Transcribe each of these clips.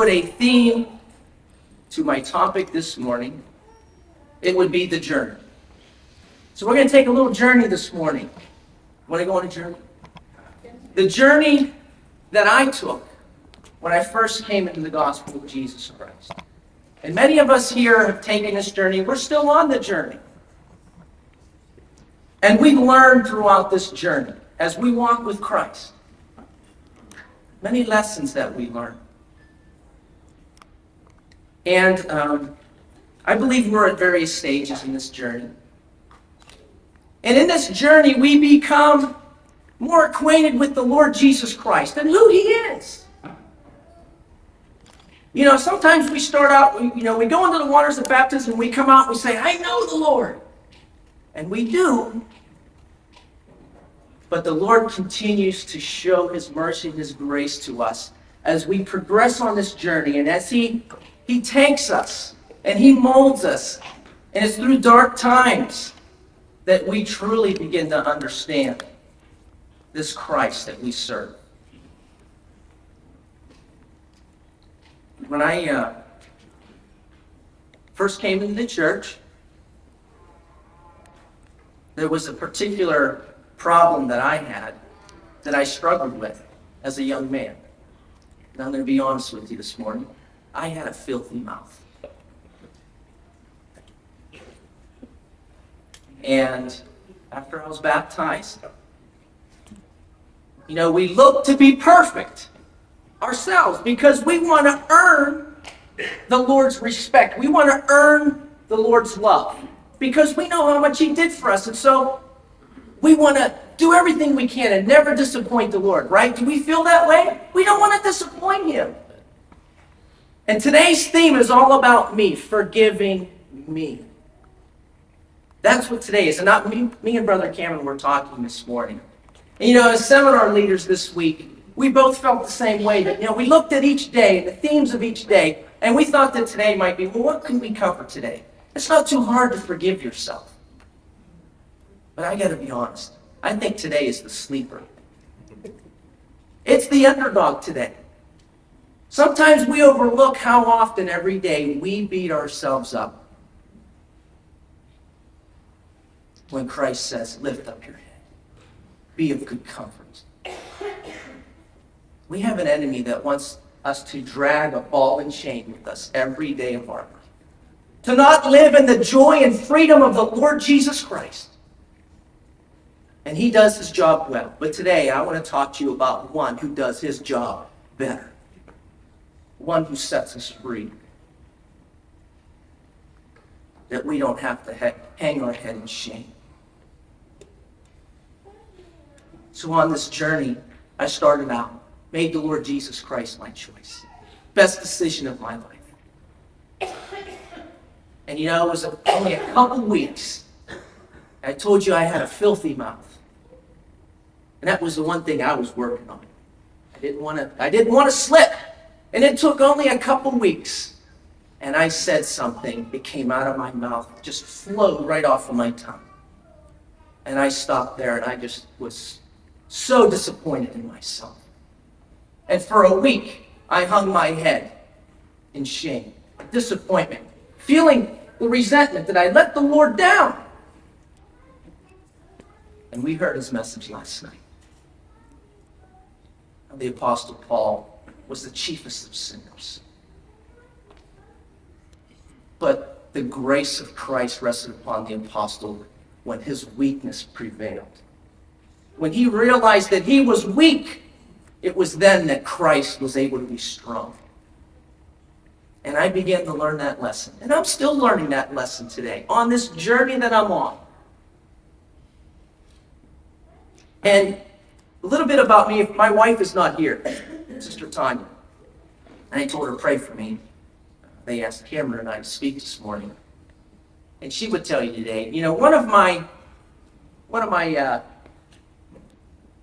put a theme to my topic this morning, it would be the journey. So we're going to take a little journey this morning. Want to go on a journey? The journey that I took when I first came into the gospel of Jesus Christ. And many of us here have taken this journey. We're still on the journey. And we learn throughout this journey as we walk with Christ. Many lessons that we learn. And um, I believe we're at various stages in this journey. And in this journey, we become more acquainted with the Lord Jesus Christ and who He is. You know, sometimes we start out, you know, we go into the waters of baptism, we come out, we say, I know the Lord. And we do. But the Lord continues to show His mercy and His grace to us as we progress on this journey and as He, he takes us and He molds us. And it's through dark times that we truly begin to understand this Christ that we serve. When I uh, first came into the church, there was a particular problem that I had that I struggled with as a young man. And I'm going to be honest with you this morning. I had a filthy mouth. And after I was baptized, you know, we look to be perfect ourselves because we want to earn the Lord's respect. We want to earn the Lord's love because we know how much He did for us. And so we want to do everything we can and never disappoint the Lord, right? Do we feel that way? We don't want to disappoint Him. And today's theme is all about me, forgiving me. That's what today is. And not me, me and Brother Cameron were talking this morning. And you know, as seminar leaders this week, we both felt the same way that, you know, we looked at each day, the themes of each day, and we thought that today might be, well, what can we cover today? It's not too hard to forgive yourself. But I got to be honest. I think today is the sleeper. It's the underdog today. Sometimes we overlook how often every day we beat ourselves up when Christ says, Lift up your head, be of good comfort. We have an enemy that wants us to drag a ball and chain with us every day of our life, to not live in the joy and freedom of the Lord Jesus Christ. And he does his job well. But today I want to talk to you about one who does his job better, one who sets us free. That we don't have to hang our head in shame. So on this journey, I started out, made the Lord Jesus Christ my choice. Best decision of my life. And you know, it was only a couple weeks. I told you I had a filthy mouth. And that was the one thing I was working on. I didn't want to I didn't want to slip. And it took only a couple weeks. And I said something. It came out of my mouth, just flowed right off of my tongue. And I stopped there and I just was so disappointed in myself. And for a week, I hung my head in shame, disappointment, feeling the resentment that I let the Lord down. And we heard his message last night the Apostle Paul was the chiefest of sinners. But the grace of Christ rested upon the apostle when his weakness prevailed. When he realized that he was weak, it was then that Christ was able to be strong. And I began to learn that lesson. And I'm still learning that lesson today on this journey that I'm on. And a little bit about me. If my wife is not here, Sister Tanya, and I told her pray for me. They asked Cameron and I to speak this morning, and she would tell you today. You know, one of my, one of my, uh,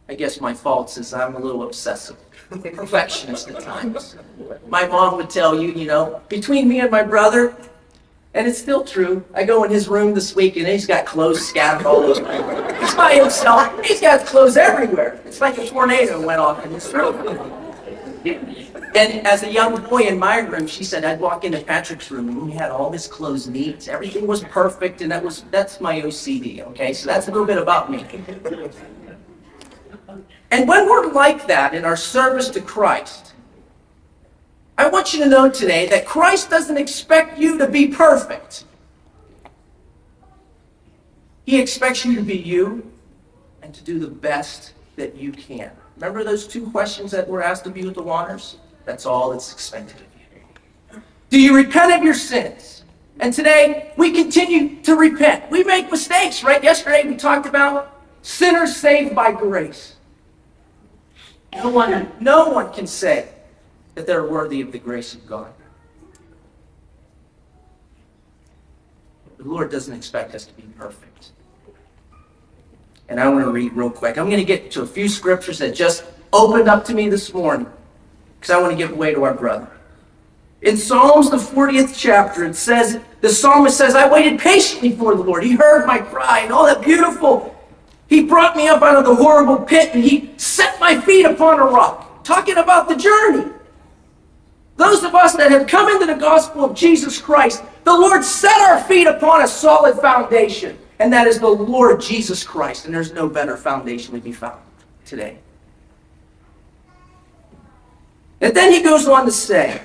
I guess my faults is I'm a little obsessive, perfectionist at times. My mom would tell you, you know, between me and my brother, and it's still true. I go in his room this week and he's got clothes scattered all over. He's by himself. He's got clothes everywhere. It's like a tornado went off in his room. And as a young boy in my room, she said I'd walk into Patrick's room and he had all his clothes neat. Everything was perfect, and that was that's my OCD. Okay, so that's a little bit about me. And when we're like that in our service to Christ, I want you to know today that Christ doesn't expect you to be perfect. He expects you to be you and to do the best that you can. Remember those two questions that were asked of you at the waters? That's all that's expected of you. Do you repent of your sins? And today we continue to repent. We make mistakes, right? Yesterday we talked about sinners saved by grace. No one, no one can say that they're worthy of the grace of God. The Lord doesn't expect us to be perfect. And I want to read real quick. I'm going to get to a few scriptures that just opened up to me this morning because I want to give away to our brother. In Psalms, the 40th chapter, it says, the psalmist says, I waited patiently for the Lord. He heard my cry and all that beautiful. He brought me up out of the horrible pit and he set my feet upon a rock. Talking about the journey. Those of us that have come into the gospel of Jesus Christ, the Lord set our feet upon a solid foundation and that is the Lord Jesus Christ. And there's no better foundation to be found today. And then he goes on to say,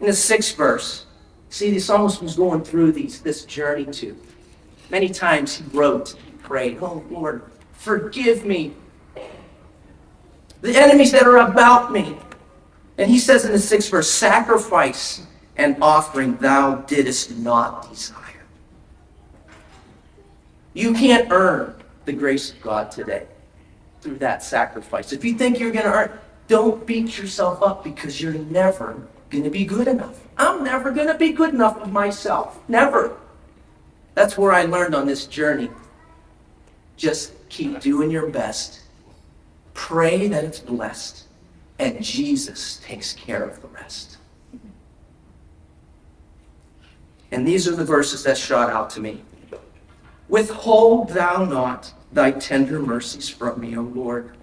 in the sixth verse, see, the psalmist was going through these, this journey too. Many times he wrote, prayed, Oh Lord, forgive me. The enemies that are about me. And he says in the sixth verse, sacrifice and offering thou didst not desire. You can't earn the grace of God today through that sacrifice. If you think you're going to earn, don't beat yourself up because you're never going to be good enough. I'm never going to be good enough of myself. Never. That's where I learned on this journey. Just keep doing your best. Pray that it's blessed. And Jesus takes care of the rest. And these are the verses that shot out to me. Withhold thou not thy tender mercies from me, O Lord.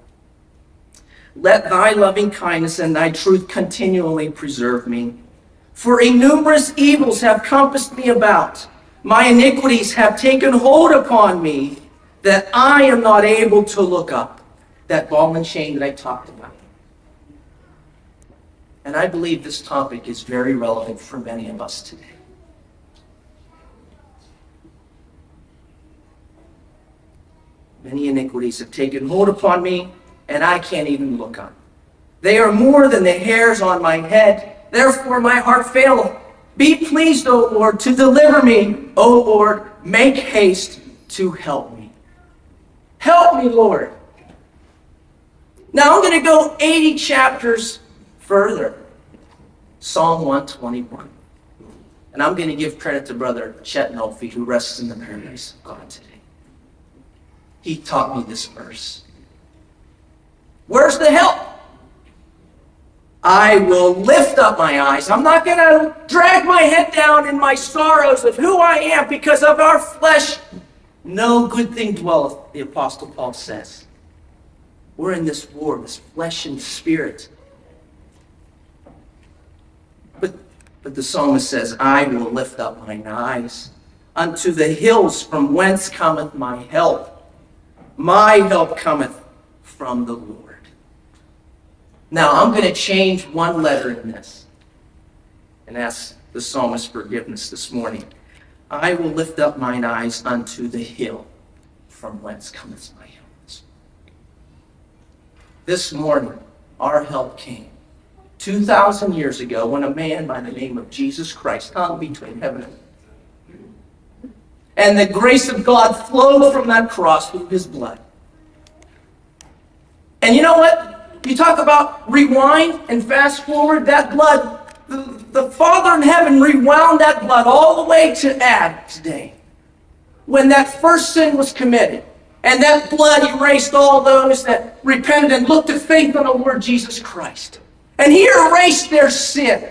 Let thy loving kindness and thy truth continually preserve me. For innumerous evils have compassed me about. My iniquities have taken hold upon me, that I am not able to look up. That ball and chain that I talked about. And I believe this topic is very relevant for many of us today. Many iniquities have taken hold upon me, and I can't even look on. They are more than the hairs on my head. Therefore, my heart faileth. Be pleased, O Lord, to deliver me. O Lord, make haste to help me. Help me, Lord. Now I'm going to go 80 chapters further. Psalm 121. And I'm going to give credit to Brother Chet Nolfi, who rests in the paradise of God today. He taught me this verse. Where's the help? I will lift up my eyes. I'm not going to drag my head down in my sorrows of who I am because of our flesh. No good thing dwelleth, the Apostle Paul says. We're in this war, this flesh and spirit. But, but the psalmist says, I will lift up mine eyes unto the hills from whence cometh my help. My help cometh from the Lord. Now, I'm going to change one letter in this and ask the psalmist forgiveness this morning. I will lift up mine eyes unto the hill from whence cometh my help. This morning, our help came 2,000 years ago when a man by the name of Jesus Christ hung between heaven and and the grace of God flowed from that cross through his blood. And you know what? You talk about rewind and fast forward that blood. The, the Father in heaven rewound that blood all the way to Adam's day when that first sin was committed. And that blood erased all those that repented and looked to faith on the Lord Jesus Christ. And he erased their sin.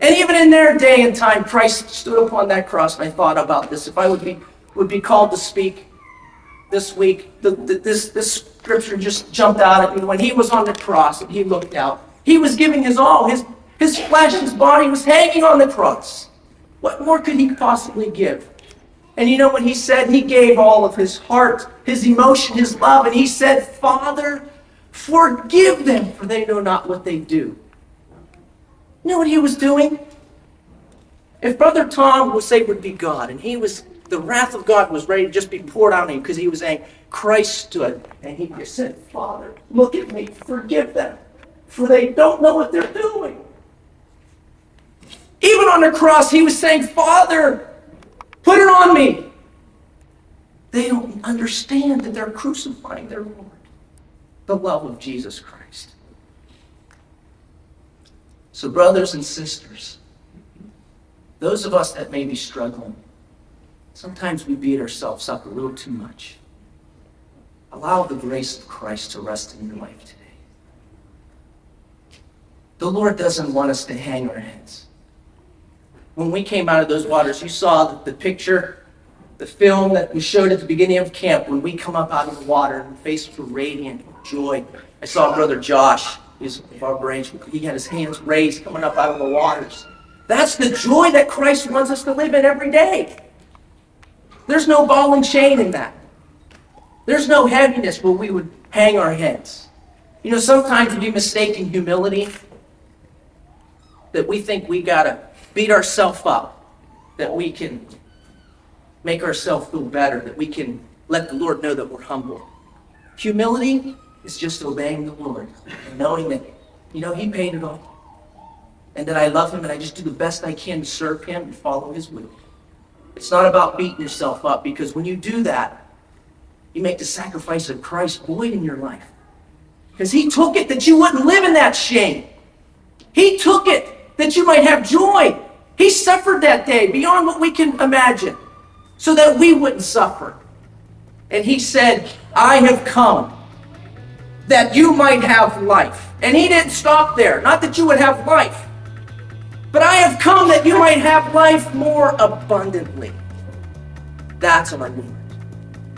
And even in their day and time, Christ stood upon that cross, and I thought about this. If I would be, would be called to speak this week, the, the, this, this scripture just jumped out at me. When he was on the cross and he looked out, He was giving his all. His, his flesh, his body was hanging on the cross. What more could he possibly give? And you know what he said? He gave all of his heart, his emotion, his love, and he said, Father, forgive them, for they know not what they do. You know what he was doing? If Brother Tom was say would be God, and he was the wrath of God was ready to just be poured on him because he was angry, Christ stood and he just said, Father, look at me, forgive them, for they don't know what they're doing. Even on the cross, he was saying, Father, put it on me. They don't understand that they're crucifying their Lord. The love of Jesus Christ. So, brothers and sisters, those of us that may be struggling, sometimes we beat ourselves up a little too much. Allow the grace of Christ to rest in your life today. The Lord doesn't want us to hang our heads. When we came out of those waters, you saw the, picture, the film that we showed at the beginning of camp when we come up out of the water and faces were radiant with joy. I saw Brother Josh, our branch, he had his hands raised coming up out of the waters. That's the joy that Christ wants us to live in every day. There's no ball and chain in that. There's no heaviness where we would hang our heads. You know, sometimes we mistake in humility that we think we got to beat ourselves up, that we can make ourselves feel better, that we can let the Lord know that we're humble. Humility is just obeying the Lord and knowing that, you know, He paid it all and that I love him and I just do the best I can to serve him and follow his will. It's not about beating yourself up because when you do that, you make the sacrifice of Christ void in your life. Because he took it that you wouldn't live in that shame. He took it that you might have joy. He suffered that day beyond what we can imagine so that we wouldn't suffer. And he said, I have come that you might have life. And he didn't stop there. Not that you would have life, but I have come that you might have life more abundantly. That's our Lord.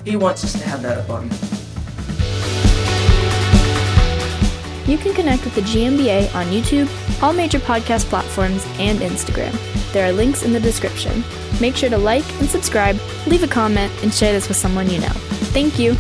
He wants us to have that abundance. You can connect with the GMBA on YouTube, all major podcast platforms, and Instagram. There are links in the description. Make sure to like and subscribe, leave a comment, and share this with someone you know. Thank you.